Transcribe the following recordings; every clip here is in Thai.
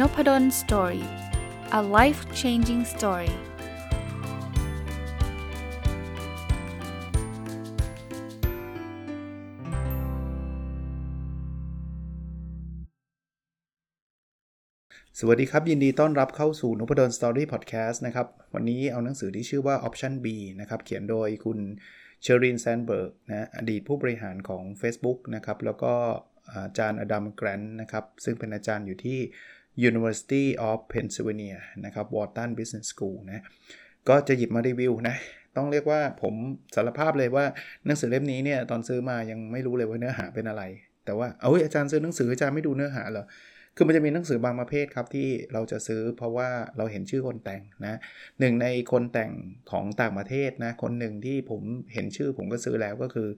นพด ล story a life changing story สวัสดีครับ ยินดีต้อนรับเข้าสู่นพดล story podcast นะครับ วันนี้เอาหนังสือที่ชื่อว่า Option B นะครับ เขียนโดยคุณเชอริลแซนด์เบิร์กนะอดีตผู้บริหารของ Facebook นะครับ แล้วก็อาจารย์อดัมแกรนนะครับ ซึ่งเป็นอาจารย์อยู่ที่ University of Pennsylvania นะครับ Wharton Business School นะก็จะหยิบมารีวิวนะ ต้องเรียกว่าผมสารภาพเลยว่าหนังสือเล่มนี้เนี่ยตอนซื้อมายังไม่รู้เลยว่าเนื้อหาเป็นอะไร แต่ว่าเอ้ยอาจารย์ซื้อหนังสืออาจารย์ไม่ดูเนื้อหาเหรอคือมันจะมีหนังสือบางประเภทครับที่เราจะซื้อเพราะว่าเราเห็นชื่อคนแต่งนะหนึ่งในคนแต่งของต่างประเทศนะคนหนึ่งที่ผมเห็นชื่อผมก็ซื้อแล้วก็คือ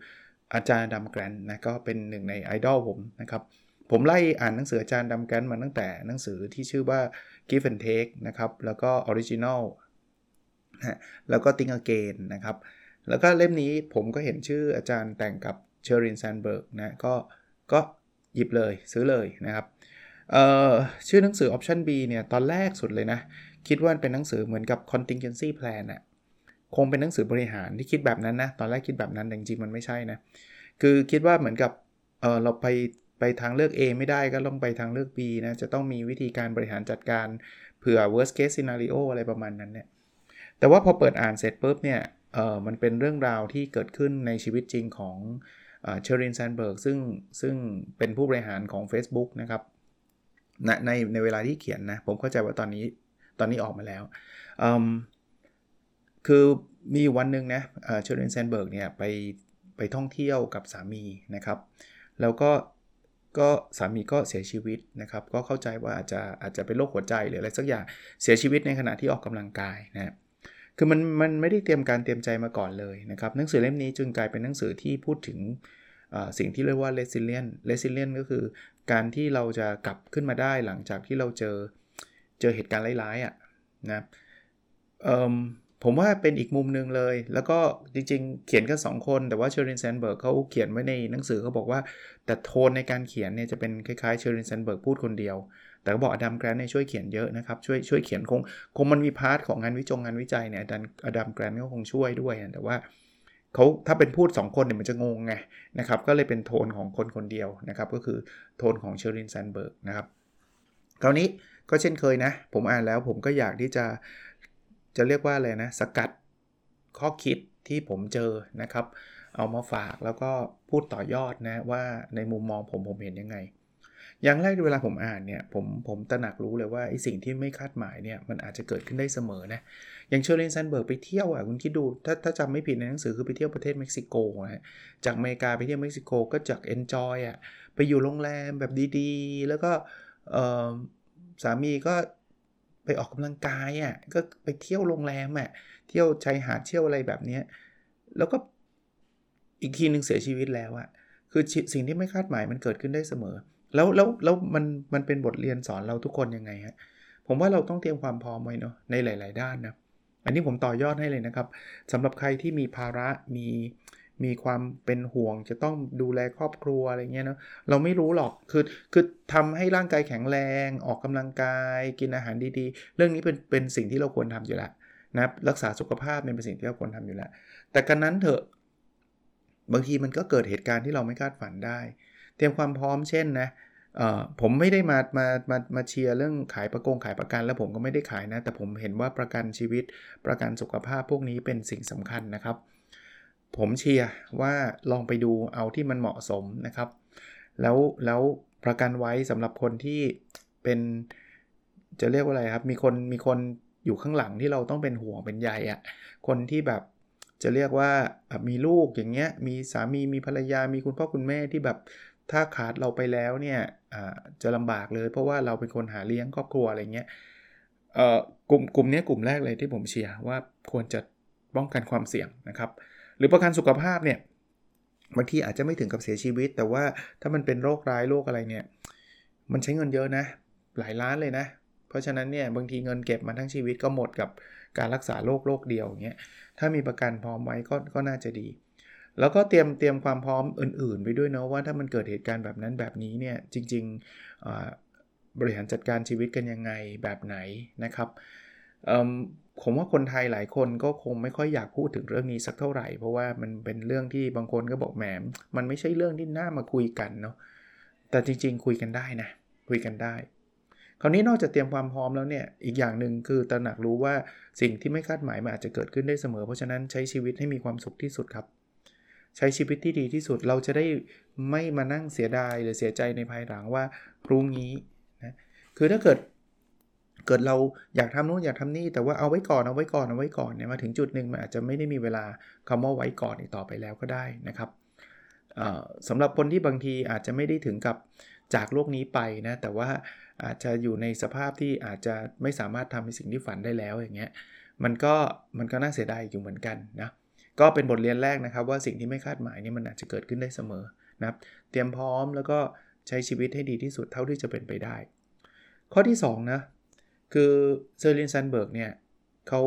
อาจารย์ดัมแกรนนะก็เป็นหนึ่งในไอดอลผมนะครับ ผมไล่อ่านหนังสืออาจารย์ดำกันมาตั้งแต่หนังสือที่ชื่อว่า Give and Take นะครับ แล้วก็ Original นะแล้วก็ Think Again นะครับ แล้วก็เล่มนี้ผมก็เห็นชื่ออาจารย์แต่งกับเชอรินแซนเบิร์กนะ ก็ก็หยิบเลยซื้อเลยนะครับชื่อหนังสือ Option B เนี่ย ตอนแรกสุดเลยนะ คิดว่าเป็นหนังสือเหมือนกับ contingency plan อะคงเป็นหนังสือบริหารที่คิดแบบนั้นนะ ตอนแรกคิดแบบนั้นแต่จริงๆมันไม่ใช่นะ คือคิดว่าเหมือนกับเเราไป ไปทางเลือก A ไม่ได้ก็ต้องไปทางเลือก B นะ จะต้องมีวิธีการบริหารจัดการเผื่อ worst case scenario อะไรประมาณนั้นเนี่ยแต่ว่าพอเปิดอ่านเสร็จปุ๊บเนี่ยเออมันเป็นเรื่องราวที่เกิดขึ้นในชีวิตจริงของเชอรินแซนเบิร์กซึ่งซึ่งเป็นผู้บริหารของ Facebook นะครับในในในเวลาที่เขียนนะ ผมเข้าใจว่าตอนนี้ตอนนี้ออกมาแล้ว คือมีวันหนึ่งนะเชอริลแซนด์เบิร์กเนี่ยไปไปท่องเที่ยวกับสามีนะครับ แล้วก็ ก็สามีก็เสียชีวิตนะครับ ก็เข้าใจว่าอาจจะอาจจะเป็นโรคหัวใจหรืออะไรสักอย่างเสียชีวิตในขณะที่ออกกำลังกายนะคือมันมันไม่ได้เตรียมการเตรียมใจมาก่อนเลยนะครับหนังสือเล่มนี้จึงกลายเป็นหนังสือที่พูดถึงสิ่งที่เรียกว่า resilient resilient ก็คือการที่เราจะกลับขึ้นมาได้หลังจากที่เราเจอเจอเหตุการณ์ร้ายๆอะนะ ผมว่าเป็นอีกมุมหนึ่งเลย แล้วก็จริงๆ เขียนกัน2คน แต่ว่าเชอริลแซนด์เบิร์กเขาเขียนไว้ในหนังสือเขาบอกว่า แต่โทนในการเขียนเนี่ยจะเป็นคล้ายๆเชอริลแซนด์เบิร์กพูดคนเดียว แต่ก็บอกอดัมแกรนท์เนี่ยช่วยเขียนเยอะนะครับช่วยช่วยเขียนคงคงมันมี part ของงานวิจงงานวิจัยเนี่ยอดัมอดัมแกรนท์ก็คงช่วยด้วยแต่ว่าเขาถ้าเป็นพูด 2 คนเนี่ยมันจะงงไงนะครับก็เลยเป็นโทนของคนคนเดียวนะครับก็คือโทนของเชอรินแซนเบิร์กนะครับคราวนี้ก็เช่นเคยนะ ผมอ่านแล้วผมก็อยากที่จะ จะเรียกว่าอะไรนะ สกัดข้อคิดที่ผมเจอนะครับ เอามาฝากแล้วก็พูดต่อยอดนะว่าในมุมมองผมผมเห็นยังไง อย่างแรกเวลาผมอ่านเนี่ยผมผมตระหนักรู้เลยว่าไอ้สิ่งที่ไม่คาดหมายเนี่ยมันอาจจะเกิดขึ้นได้เสมอนะอย่างเชอริลแซนด์เบิร์กไปเที่ยวอะคุณคิดดู ถ้าถ้าจำไม่ผิดในหนังสือคือไปเที่ยวประเทศเม็กซิโกนะจากอเมริกาไปเที่ยวเม็กซิโกก็จาก enjoy อะไปอยู่โรงแรมแบบดีๆ แล้วก็สามีก็ ไปออกกำลังกายอะก็ไปเที่ยวโรงแรมอะเที่ยวชายหาดเที่ยวอะไรแบบนี้แล้วก็อีกทีหนึ่งเสียชีวิตแล้วอะคือสิ่งที่ไม่คาดหมายมันเกิดขึ้นได้เสมอ แล้วแล้วแล้วมันมันเป็นบทเรียนสอนเราทุกคนยังไงฮะผมว่าเราต้องเตรียมความพร้อมไว้เนาะในหลาย ๆ ด้านนะอันนี้ผมต่อยอดให้เลยนะครับสำหรับใครที่มีภาระมี มีความเป็นห่วง จะต้องดูแลครอบครัวอะไรเงี้ยเนาะเราไม่รู้หรอกคือคือทำให้ร่างกายแข็งแรงออกกำลังกาย กินอาหารดีๆ เรื่องนี้เป็นเป็นสิ่งที่เราควรทำอยู่แล้วนะรักษาสุขภาพเป็นสิ่งที่เราควรทำอยู่แล้ว แต่กันนั้นเถอะบางทีมันก็เกิดเหตุการณ์ที่เราไม่คาดฝันได้ เตรียมความพร้อมเช่นนะผมไม่ได้มามามามาเชียร์เรื่องขายประกงขายประกัน แล้วผมก็ไม่ได้ขายนะ แต่ผมเห็นว่าประกันชีวิตประกันสุขภาพพวกนี้เป็นสิ่งสำคัญนะครับ ผมเชียร์ว่าลองไปดูเอาที่มันเหมาะสมนะครับ แล้วแล้วประกันไว้สำหรับคนที่เป็นจะเรียกว่าอะไรครับ มีคนมีคนอยู่ข้างหลังที่เราต้องเป็นห่วงเป็นใยอะ่ะคนที่แบบจะเรียกว่ามีลูกอย่างเงี้ยมีสามีมีภรรยามีคุณพ่อคุณแม่ที่แบบถ้าขาดเราไปแล้วเนี่ยจะลำบากเลย เพราะว่าเราเป็นคนหาเลี้ยงครอบครัวอะไรเงี้ยกลุ่มกลุ่มนี้กลุ่มแรกเลยที่ผมเชียร์ว่าควรจะป้องกันความเสี่ยงนะครับ หรือประกันสุขภาพเนี่ยบางทีอาจจะไม่ถึงกับเสียชีวิต แต่ว่าถ้ามันเป็นโรคร้ายโรคอะไรเนี่ย มันใช้เงินเยอะนะ หลายล้านเลยนะ เพราะฉะนั้นเนี่ยบางทีเงินเก็บมาทั้งชีวิตก็หมดกับการรักษาโรคโรคเดียวอย่างเงี้ยถ้ามีประกันพร้อมไว้ก็ก็น่าจะดี แล้วก็เตรียมเตรียมความพร้อมอื่นๆ ไปด้วยเนาะว่าถ้ามันเกิดเหตุการณ์แบบนั้นแบบนี้เนี่ยจริงๆบริหารจัดการชีวิตกันยังไงแบบไหนนะครับ ผมว่าคนไทยหลายคนก็คงไม่ค่อยอยากพูดถึงเรื่องนี้สักเท่าไหร่ เพราะว่ามันเป็นเรื่องที่บางคนก็บอกแหมมันไม่ใช่เรื่องที่น่ามาคุยกันเนาะแต่จริง ๆ คุยกันได้นะคุยกันได้ คราวนี้นอกจากเตรียมความพร้อมแล้วเนี่ยอีกอย่างหนึ่งคือตระหนักรู้ว่าสิ่งที่ไม่คาดหมายมันอาจจะเกิดขึ้นได้เสมอ เพราะฉะนั้นใช้ชีวิตให้มีความสุขที่สุดครับ ใช้ชีวิตที่ดีที่สุดเราจะได้ไม่มานั่งเสียดายหรือเสียใจในภายหลังว่าพรุ่งนี้นะคือถ้าเกิด เกิดเราอยากทำนู่นอยากทำนี่แต่ว่าเอาไว้ก่อนเอาไว้ก่อนเอาไว้ก่อนเนี่ยมาถึงจุดหนึ่งมันอาจจะไม่ได้มีเวลาคำว่าไว้ก่อนอีกต่อไปแล้วก็ได้นะครับสำหรับคนที่บางทีอาจจะไม่ได้ถึงกับจากโลกนี้ไปนะแต่ว่าอาจจะอยู่ในสภาพที่อาจจะไม่สามารถทำในสิ่งที่ฝันได้แล้วอย่างเงี้ยมันก็มันก็น่าเสียดายอยู่เหมือนกันนะก็เป็นบทเรียนแรกนะครับ ว่าสิ่งที่ไม่คาดหมายนี่มันอาจจะเกิดขึ้นได้เสมอนะครับเตรียมพร้อมแล้วก็ใช้ชีวิตให้ดีที่สุดเท่าที่จะเป็นไปได้ ข้อที่2นะ คือเชอริลแซนด์เบิร์กเนี่ยเขา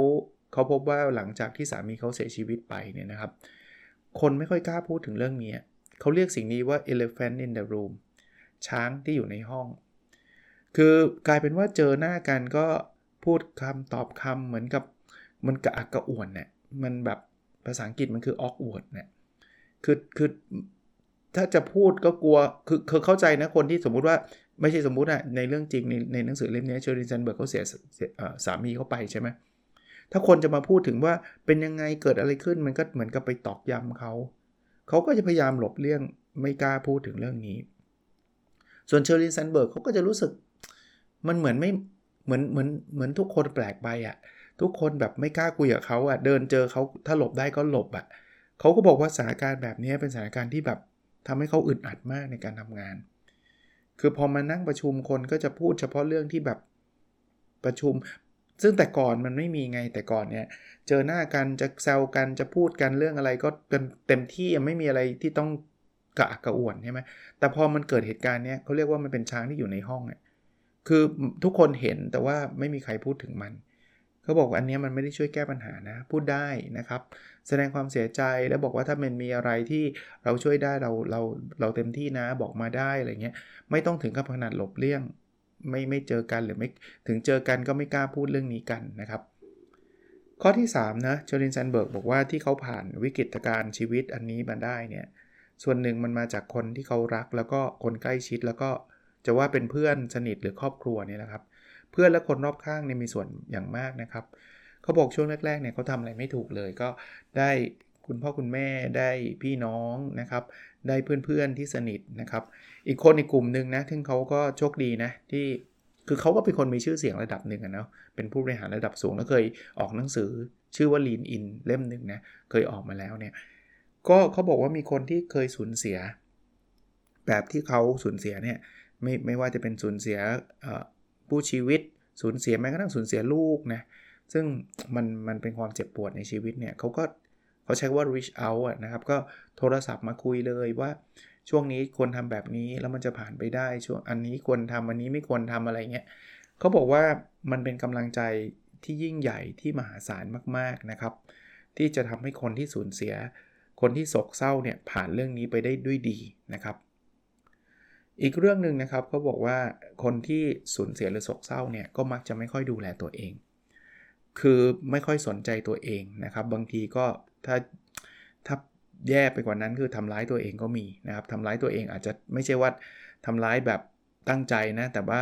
เขาพบว่าหลังจากที่สามีเขาเสียชีวิตไปเนี่ยนะครับ คนไม่ค่อยกล้าพูดถึงเรื่องนี้เขาเรียกสิ่งนี้ว่า elephant in the room ช้างที่อยู่ในห้อง คือกลายเป็นว่าเจอหน้ากันก็พูดคำตอบคำเหมือนกับมันกระอักกระอ่วนเนี่ยมันแบบภาษาอังกฤษมันคือ awkward เนี่ยคือคือถ้าจะพูดก็กลัวคือคือเข้าใจนะคนที่สมมุติว่า ไม่ใช่สมมุติอะในเรื่องจริงในในหนังสือเล่มนี้เชอริลแซนด์เบิร์กเขาเสียสามีเขาไปใช่ไหมถ้าคนจะมาพูดถึงว่าเป็นยังไงเกิดอะไรขึ้นมันก็เหมือนกับไปตอกย้ำเขา เขาก็จะพยายามหลบเลี่ยงไม่กล้าพูดถึงเรื่องนี้ ส่วนเชอริลแซนด์เบิร์กเขาก็จะรู้สึกมันเหมือนไม่เหมือนเหมือนเหมือนทุกคนแปลกไปอะทุกคนแบบไม่กล้าคุยกับเขาอะเดินเจอเขาถ้าหลบได้ก็หลบอะเขาก็บอกว่าสถานการณ์แบบนี้เป็นสถานการณ์ที่แบบทำให้เขาอึดอัดมากในการทำงาน คือพอมานั่งประชุมคนก็จะพูดเฉพาะเรื่องที่แบบประชุม ซึ่งแต่ก่อนมันไม่มีไงแต่ก่อนเนี่ย เจอหน้ากันจะแซวกันจะพูดกันเรื่องอะไรก็เป็นเต็มที่ยังไม่มีอะไรที่ต้องกระอักกระอ่วนใช่ไหมแต่พอมันเกิดเหตุการณ์เนี้ยเขาเรียกว่ามันเป็นช้างที่อยู่ในห้องอะคือทุกคนเห็นแต่ว่าไม่มีใครพูดถึงมัน เขาบอกอันนี้มันไม่ได้ช่วยแก้ปัญหานะ พูดได้นะครับ แสดงความเสียใจแล้วบอกว่าถ้ามันมีอะไรที่เราช่วยได้เราเราเราเต็มที่นะบอกมาได้อะไรเงี้ยไม่ต้องถึงกับขนาดหลบเลี่ยง ไม่ไม่เจอกันหรือไม่ถึงเจอกันก็ไม่กล้าพูดเรื่องนี้กันนะครับ ข้อที่3นะ Sheryl Sandberg บอกว่าที่เขาผ่านวิกฤตการณ์ชีวิตอันนี้มาได้เนี่ยส่วนหนึ่งมันมาจากคนที่เขารักแล้วก็คนใกล้ชิดแล้วก็จะว่าเป็นเพื่อนสนิทหรือครอบครัวเนี่ยนะครับ เพื่อนและคนรอบข้างเนี่ยมีส่วนอย่างมากนะครับเขาบอกช่วงแรกๆเนี่ยเขาทำอะไรไม่ถูกเลยก็ได้คุณพ่อคุณแม่ได้พี่น้องนะครับ ได้เพื่อนๆที่สนิทนะครับ อีกคนอีกกลุ่มหนึ่งนะที่เขาก็โชคดีนะที่คือเขาก็เป็นคนมีชื่อเสียงระดับหนึ่งนะเนาะเป็นผู้บริหารระดับสูงแล้วเคยออกหนังสือชื่อว่า Lean In เล่มหนึ่งนะเคยออกมาแล้วเนี่ยก็เขาบอกว่ามีคนที่เคยสูญเสีย แบบที่เขาสูญเสียเนี่ยไม่ไม่ว่าจะเป็นสูญเสีย ผู้ชีวิตสูญเสียแม้กระทั่งสูญเสียลูกนะซึ่งมันมันเป็นความเจ็บปวดในชีวิตเนี่ยเขาก็เขาใช้ว่า reach out นะครับ ก็โทรศัพท์มาคุยเลยว่าช่วงนี้ควรทำแบบนี้แล้วมันจะผ่านไปได้ช่วงอันนี้ควรทำอันนี้ไม่ควรทำอะไรเงี้ยเขาบอกว่ามันเป็นกำลังใจที่ยิ่งใหญ่ที่มหาศาลมากๆนะครับ ที่จะทำให้คนที่สูญเสีย คนที่โศกเศร้าเนี่ยผ่านเรื่องนี้ไปได้ด้วยดีนะครับ อีกเรื่องหนึ่งนะครับเขาบอกว่าคนที่สูญเสียหรือโศกเศร้าเนี่ยก็มักจะไม่ค่อยดูแลตัวเอง คือไม่ค่อยสนใจตัวเองนะครับ บางทีก็ถ้าถ้าแย่ไปกว่านั้นคือทำร้ายตัวเองก็มีนะครับทำร้ายตัวเองอาจจะไม่ใช่ว่าทำร้ายแบบตั้งใจนะ แต่ว่า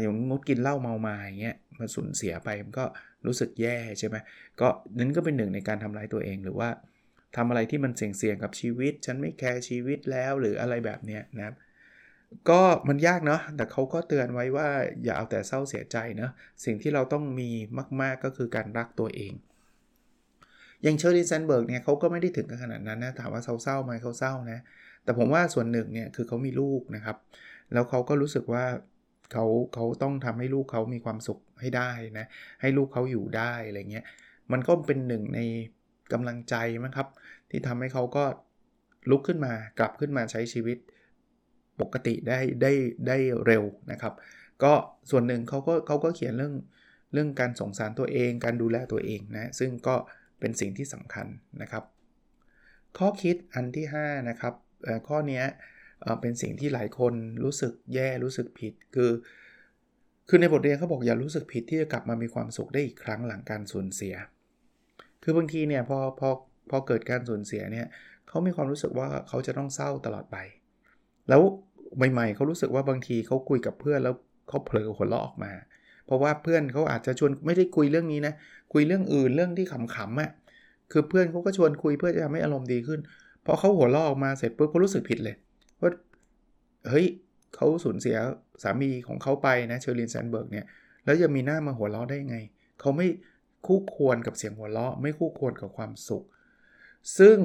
อย่างงดกินเหล้าเมามาอย่างเงี้ยมาสูญเสียไปมันก็รู้สึกแย่ใช่ไหมก็นั้นก็เป็นหนึ่งในการทำร้ายตัวเองหรือว่า ทำอะไรที่มันเสี่ยงๆกับชีวิต ฉันไม่แคร์ชีวิตแล้วหรืออะไรแบบเนี้ยนะครับก็มันยากเนาะแต่เขาก็เตือนไว้ว่าอย่าเอาแต่เศร้าเสียใจเนะ สิ่งที่เราต้องมีมาก ๆก็คือการรักตัวเอง อย่าง Sheryl Sandberg เนี่ยเขาก็ไม่ได้ถึงขนาดนั้นนะ ถามว่าเศร้าไหมเขาเศร้านะ แต่ผมว่าส่วนหนึ่งเนี่ยคือเขามีลูกนะครับ แล้วเขาก็รู้สึกว่าเขาเขาต้องทำให้ลูกเขามีความสุขให้ได้นะ ให้ลูกเขาอยู่ได้อะไรเงี้ย มันก็เป็นหนึ่งในกำลังใจมั้งครับ ที่ทำให้เขาก็ลุกขึ้นมากลับขึ้นมาใช้ชีวิตปกติได้ได้ได้เร็วนะครับ ก็ส่วนหนึ่งเขาก็เขาก็เขียนเรื่องเรื่องการสงสารตัวเอง การดูแลตัวเองนะซึ่งก็เป็นสิ่งที่สำคัญนะครับ ข้อคิดอันที่ 5 นะครับข้อนี้เป็นสิ่งที่หลายคนรู้สึกแย่รู้สึกผิดคือ คือในบทเรียนเขาบอกอย่ารู้สึกผิดที่จะกลับมามีความสุขได้อีกครั้งหลังการสูญเสีย คือบางทีเนี่ยพอพอ พอเกิดการสูญเสียเนี่ยเขามีความรู้สึกว่าเขาจะต้องเศร้าตลอดไป แล้วใหม่ๆเขารู้สึกว่าบางทีเขาคุยกับเพื่อนแล้วเขาเผลอหัวเราะออกมา เพราะว่าเพื่อนเขาอาจจะชวนไม่ได้คุยเรื่องนี้นะคุยเรื่องอื่นเรื่องที่ขำๆอะ่ะคือเพื่อนเขาก็ชวนคุยเพื่อจะทำให้อารมณ์ดีขึ้นพอเขาหัวเราะออกมาเสร็จปุ๊บเขารู้สึกผิดเลยว่าเฮ้ยเขาสูญเสียสามีของเขาไปนะ Sheryl Sandberg เนี่ยแล้วยังมีหน้ามาหัวเราะได้ยังไง เขาไม่คู่ควรกับเสียงหัวเราะ ไม่คู่ควรกับความสุข ซึ่ง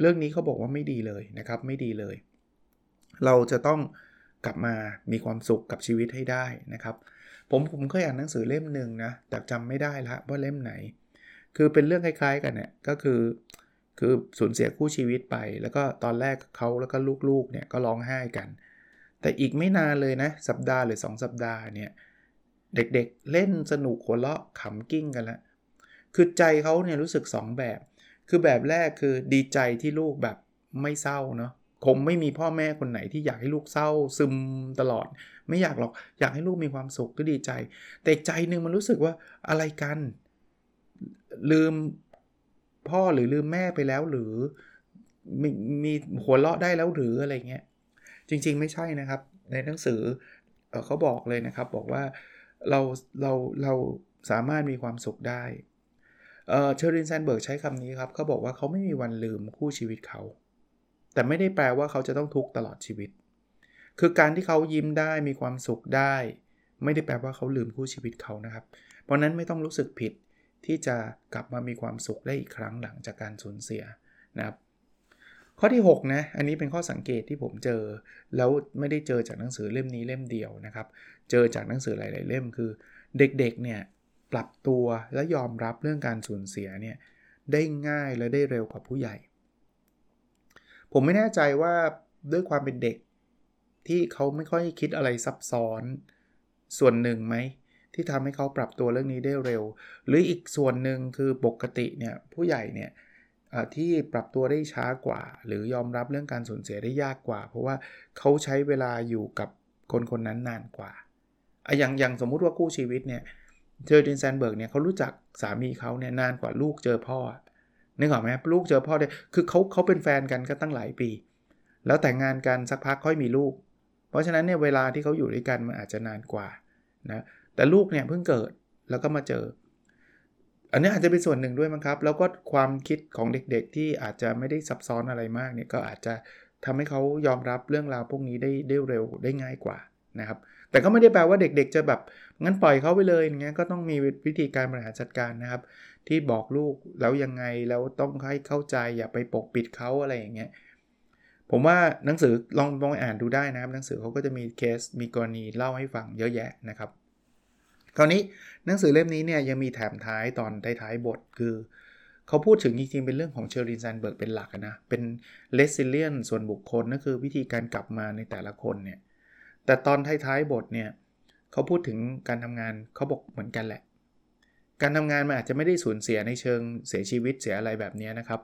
เรื่องนี้เขาบอกว่าไม่ดีเลยนะครับไม่ดีเลย เราจะต้องกลับมามีความสุขกับชีวิตให้ได้นะครับ ผมผมเคยอ่านหนังสือเล่มหนึ่งนะแต่จำไม่ได้ละว่าเล่มไหน คือเป็นเรื่องคล้ายๆกันเนี่ยก็คือคือสูญเสียคู่ชีวิตไป แล้วก็ตอนแรกเขาแล้วก็ลูกๆเนี่ยก็ร้องไห้กัน แต่อีกไม่นานเลยนะสัปดาห์หรือ 2 สัปดาห์เนี่ยเด็กๆเล่นสนุกหัวเราะขำกิ้งกันล้วคือใจเขาเนี่ยรู้สึก 2 แบบ คือแบบแรกคือดีใจที่ลูกแบบไม่เศร้าเนาะคงไม่มีพ่อแม่คนไหนที่อยากให้ลูกเศร้าซึมตลอด ไม่อยากหรอกอยากให้ลูกมีความสุขก็ดีใจ แต่ใจหนึ่งมันรู้สึกว่าอะไรกัน ลืมพ่อหรือลืมแม่ไปแล้วหรือมีมีหัวเราะได้แล้วหรืออะไรเงี้ยจริงๆไม่ใช่นะครับ ในหนังสือเขาบอกเลยนะครับบอกว่าเราเราเราสามารถมีความสุขได้ เชอรินแซนเบิร์กใช้คำนี้ครับเขาบอกว่าเขาไม่มีวันลืมคู่ชีวิตเขา แต่ไม่ได้แปลว่าเขาจะต้องทุกข์ตลอดชีวิต คือการที่เขายิ้มได้มีความสุขได้ ไม่ได้แปลว่าเขาลืมคู่ชีวิตเขานะครับ เพราะนั้นไม่ต้องรู้สึกผิดที่จะกลับมามีความสุขได้อีกครั้งหลังจากการสูญเสียนะครับข้อที่6นะอันนี้เป็นข้อสังเกตที่ผมเจอ แล้วไม่ได้เจอจากหนังสือเล่มนี้เล่มเดียวนะครับ เจอจากหนังสือหลาย ๆ เล่มคือ เด็ก ๆ เนี่ย ปรับตัวและยอมรับเรื่องการสูญเสียเนี่ยได้ง่ายและได้เร็วกว่าผู้ใหญ่ ผมไม่แน่ใจว่าด้วยความเป็นเด็กที่เขาไม่ค่อยคิดอะไรซับซ้อน ส่วนหนึ่งไหมที่ทำให้เขาปรับตัวเรื่องนี้ได้เร็ว หรืออีกส่วนหนึ่งคือปกติเนี่ยผู้ใหญ่เนี่ยที่ปรับตัวได้ช้ากว่า หรือยอมรับเรื่องการสูญเสียได้ยากกว่า เพราะว่าเขาใช้เวลาอยู่กับคนคนนั้นนานกว่าอย่างอย่างสมมุติว่าคู่ชีวิตเนี่ย Sheryl Sandberg เนี่ยเขารู้จักสามีเขาเนี่ยนานกว่าลูกเจอพ่อนึกออกไหมลูกเจอพ่อได้คือเขาเขาเป็นแฟนกันก็ตั้งหลายปี แล้วแต่งงานกันสักพักค่อยมีลูก เพราะฉะนั้นเนี่ยเวลาที่เขาอยู่ด้วยกันมันอาจจะนานกว่านะแต่ลูกเนี่ยเพิ่งเกิดแล้วก็มาเจอ อันนี้อาจจะเป็นส่วนหนึ่งด้วยมั้งครับ แล้วก็ความคิดของเด็กๆ ที่อาจจะไม่ได้ซับซ้อนอะไรมากเนี่ยก็อาจจะทำให้เขายอมรับเรื่องราวพวกนี้ได้ได้เร็วได้ง่ายกว่านะครับ แต่ก็ไม่ได้แปลว่าเด็กๆ จะแบบงั้นปล่อยเขาไปเลยอย่างเงี้ยก็ต้องมีวิธีการบริหารจัดการนะครับ ที่บอกลูกแล้วยังไงแล้วต้องให้เข้าใจอย่าไปปกปิดเขาอะไรอย่างเงี้ยผมว่าหนังสือลองลองอ่านดูได้นะครับ หนังสือเขาก็จะมีเคสมีกรณีเล่าให้ฟังเยอะแยะนะครับ คราวนี้หนังสือเล่มนี้เนี่ยยังมีแถมท้ายตอนท้ายๆบทคือเขาพูดถึงจริงๆ เป็นเรื่องของ Sheryl Sandberg เป็นหลักนะ เป็น resilience ส่วนบุคคลนั่นคือวิธีการกลับมาในแต่ละคนเนี่ย แต่ตอนท้ายๆบทเนี่ยเขาพูดถึงการทำงานเขาบอกเหมือนกันแหละ การทำงานมันอาจจะไม่ได้สูญเสียในเชิงเสียชีวิตเสียอะไรแบบนี้นะครับ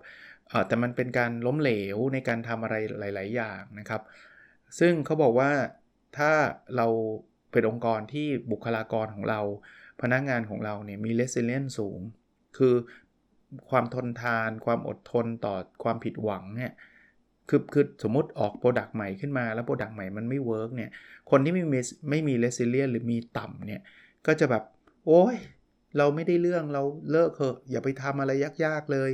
แต่มันเป็นการล้มเหลวในการทำอะไรหลาย ๆ อย่างนะครับ ซึ่งเขาบอกว่าถ้าเราเป็นองค์กรที่บุคลากรของเรา พนักงานของเราเนี่ยมี resilience สูง คือความทนทาน ความอดทนต่อความผิดหวังเนี่ย คือคือสมมติออก product ใหม่ขึ้นมาแล้ว product ใหม่มันไม่ work เนี่ย คนที่ไม่มีไม่มีเลสิเลียนหรือมีต่ำเนี่ย ก็จะแบบ โอ้ยเราไม่ได้เรื่องเราเลิกเถอะอย่าไปทำอะไรยากๆเลย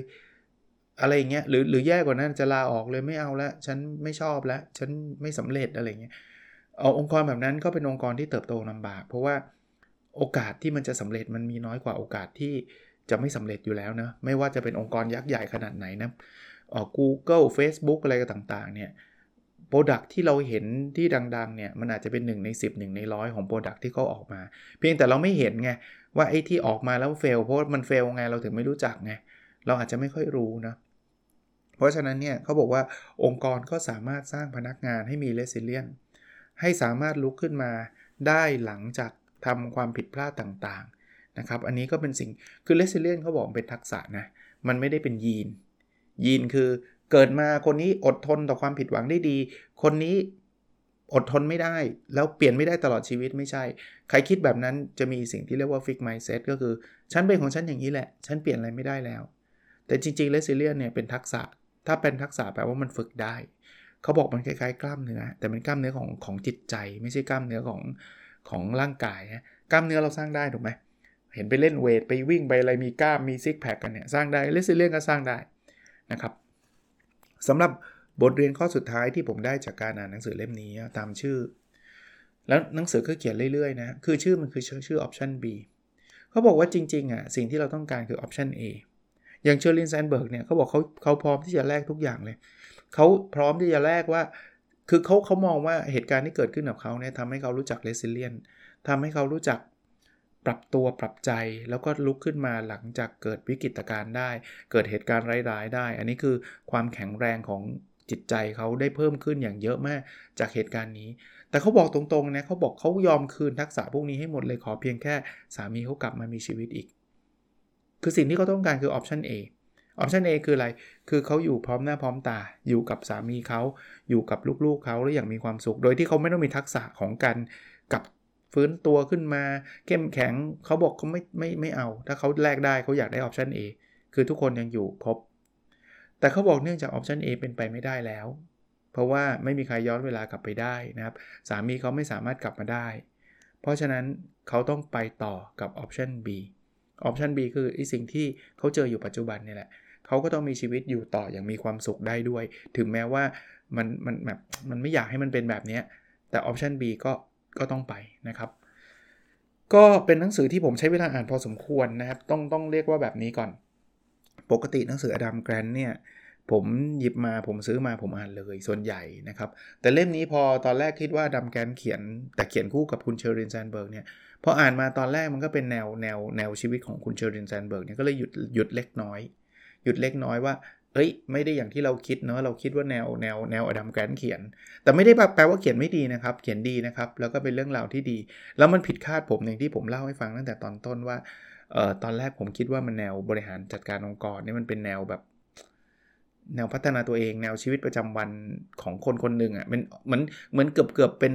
อะไรเงี้ยหรือหรือแย่กว่านั้นจะลาออกเลยไม่เอาละฉันไม่ชอบล้วฉันไม่สำเร็จอะไรเงี้ยเอาองค์กรแบบนั้นก็เป็นองค์กรที่เติบโตลำบาก เพราะว่าโอกาสที่มันจะสำเร็จมันมีน้อยกว่าโอกาสที่จะไม่สำเร็จอยู่แล้วนะไม่ว่าจะเป็นองค์กรยักษ์ใหญ่ขนาดไหนนะ Google Facebook อะไรต่างๆเนี่ยโปรดักที่เราเห็นที่ดังๆเนี่ยมันอาจจะเป็น1ใน10 1ในร้อยของโปรดักที่เขาออกมา เพียงแต่เราไม่เห็นไงว่าไอ้ที่ออกมาแล้วเฟลเพราะมันเฟลไงเราถึงไม่รู้จักไงเราอาจจะไม่ค่อยรู้นะเพราะฉะนั้นเนี่ยเขาบอกว่าองค์กรก็สามารถสร้างพนักงานให้มีเลสิเลียนให้สามารถลุกขึ้นมาได้หลังจากทำความผิดพลาดต่างๆนะครับอันนี้ก็เป็นสิ่งคือเลสิเลียนเขาบอกเป็นทักษะนะมันไม่ได้เป็นยีน ยีนคือเกิดมาคนนี้อดทนต่อความผิดหวังได้ดี คนนี้อดทนไม่ได้ แล้วเปลี่ยนไม่ได้ตลอดชีวิตไม่ใช่ ใครคิดแบบนั้นจะมีสิ่งที่เรียกว่า fix mindset ก็คือ ฉันเป็นของฉันอย่างนี้แหละ ฉันเปลี่ยนอะไรไม่ได้แล้ว แต่จริงๆ resilience เนี่ยเป็นทักษะ ถ้าเป็นทักษะแปลว่ามันฝึกได้ เขาบอกมันคล้ายๆ กล้ามเนื้อ แต่เป็นกล้ามเนื้อของของจิตใจ ไม่ใช่กล้ามเนื้อของของร่างกายนะกล้ามเนื้อเราสร้างได้ถูกไหมเห็นไปเล่น weight ไปวิ่งไปอะไรมีกล้ามมี six pack กันเนี่ยสร้างได้ resilience ก็สร้างได้ นะครับสำหรับบทเรียนข้อสุดท้ายที่ผมได้จากการอ่านหนังสือเล่มนี้ตามชื่อ แล้วหนังสือก็เขียนเรื่อยๆนะ คือชื่อมันคือชื่ออ option B เขาบอกว่าจริงๆอะสิ่งที่เราต้องการคือ option A อย่าง Sheryl Sandberg เนี่ยเขาบอกเขาเขาพร้อมที่จะแลกทุกอย่างเลย เขาพร้อมที่จะแลกว่า คือเขาเขามองว่าเหตุการณ์ที่เกิดขึ้นกับเขาเนี่ยทำให้เขารู้จัก resilient ทำให้เขารู้จัก ปรับตัวปรับใจแล้วก็ลุกขึ้นมาหลังจากเกิดวิกฤตการณ์ได้ เกิดเหตุการณ์ร้ายๆได้ อันนี้คือความแข็งแรงของจิตใจเขาได้เพิ่มขึ้นอย่างเยอะมากจากเหตุการณ์นี้ แต่เขาบอกตรงๆนะเขาบอกเขายอมคืนทักษะพวกนี้ให้หมดเลยขอเพียงแค่สามีเขากลับมามีชีวิตอีก คือสิ่งที่เขาต้องการคือออปชัน A ออปชัน A คืออะไร คือเขาอยู่พร้อมหน้าพร้อมตา อยู่กับสามีเขา อยู่กับลูกๆเขาแล้วอย่างมีความสุข โดยที่เขาไม่ต้องมีทักษะของการกลับ ฟื้นตัวขึ้นมา เข้มแข็งเขาบอกเขาไม่ไม่ไม่เอา ถ้าเขาแลกได้เขาอยากได้ option A คือทุกคนยังอยู่ครบ แต่เขาบอกเนื่องจากออปชัน A เป็นไปไม่ได้แล้ว เพราะว่าไม่มีใครย้อนเวลากลับไปได้นะครับ สามีเขาไม่สามารถกลับมาได้ เพราะฉะนั้นเขาต้องไปต่อกับออปชัน B ออปชัน B คือไอสิ่งที่เขาเจออยู่ปัจจุบันนี่แหละเขาก็ต้องมีชีวิตอยู่ต่ออย่างมีความสุขได้ด้วย ถึงแม้ว่ามันมันแบบมันไม่อยากให้มันเป็นแบบนี้แต่ option B ก็ ก็ต้องไปนะครับ ก็เป็นหนังสือที่ผมใช้เวลาอ่านพอสมควรนะครับ ต้องต้องเรียกว่าแบบนี้ก่อน ปกติหนังสือ Adam Grant เนี่ยผมหยิบมาผมซื้อมาผมอ่านเลยส่วนใหญ่นะครับ แต่เล่มนี้พอตอนแรกคิดว่า Adam Grant เขียน แต่เขียนคู่กับคุณ Sheryl Sandberg เนี่ยพออ่านมาตอนแรกมันก็เป็นแนวแนวแนวชีวิตของคุณ Sheryl Sandberg เนี่ยก็เลยหยุดหยุดเล็กน้อย หยุดเล็กน้อยว่า เอ้ย ไม่ได้อย่างที่เราคิดเนาะเราคิดว่าแนวแนวแนว Adam Grant เขียน แต่ไม่ได้แปลว่าเขียนไม่ดีนะครับ เขียนดีนะครับ แล้วก็เป็นเรื่องราวที่ดี แล้วมันผิดคาดผมอย่างที่ผมเล่าให้ฟังตั้งแต่ตอนต้นว่าเอ่อตอนแรกผมคิดว่ามันแนวบริหารจัดการองค์กรนี่มันเป็นแนวแบบ แนวพัฒนาตัวเอง แนวชีวิตประจำวันของคนคนหนึ่งอะ่ะมันเหมือนเหมือนเกือบเกือบเป็น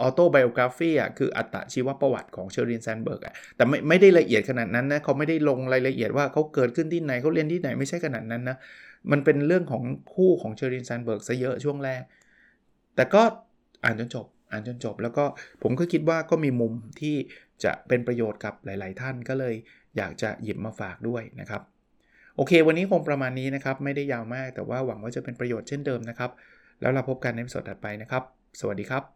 autobiography อะคืออัตชีวประวัติของ Sheryl Sandberg อะแต่ไม่ไม่ได้ละเอียดขนาดนั้นนะเขาไม่ได้ลงรายละเอียดว่าเขาเกิดขึ้นที่ไหนเขาเรียนที่ไหนไม่ใช่ขนาดนั้นนะมันเป็นเรื่องของคู่ของเชอรินแซนเบิร์กซะเยอะช่วงแรก แต่ก็อ่านจนจบ อ่านจนจบ แล้วก็ผมก็คิดว่าก็มีมุมที่จะเป็นประโยชน์กับหลาย ๆ ท่านก็เลย อยากจะหยิบมาฝากด้วยนะครับโอเค วันนี้คงประมาณนี้นะครับ ไม่ได้ยาวมากแต่ว่าหวังว่าจะเป็นประโยชน์เช่นเดิมนะครับ แล้วเราพบกันในสดถัดไปนะครับ สวัสดีครับ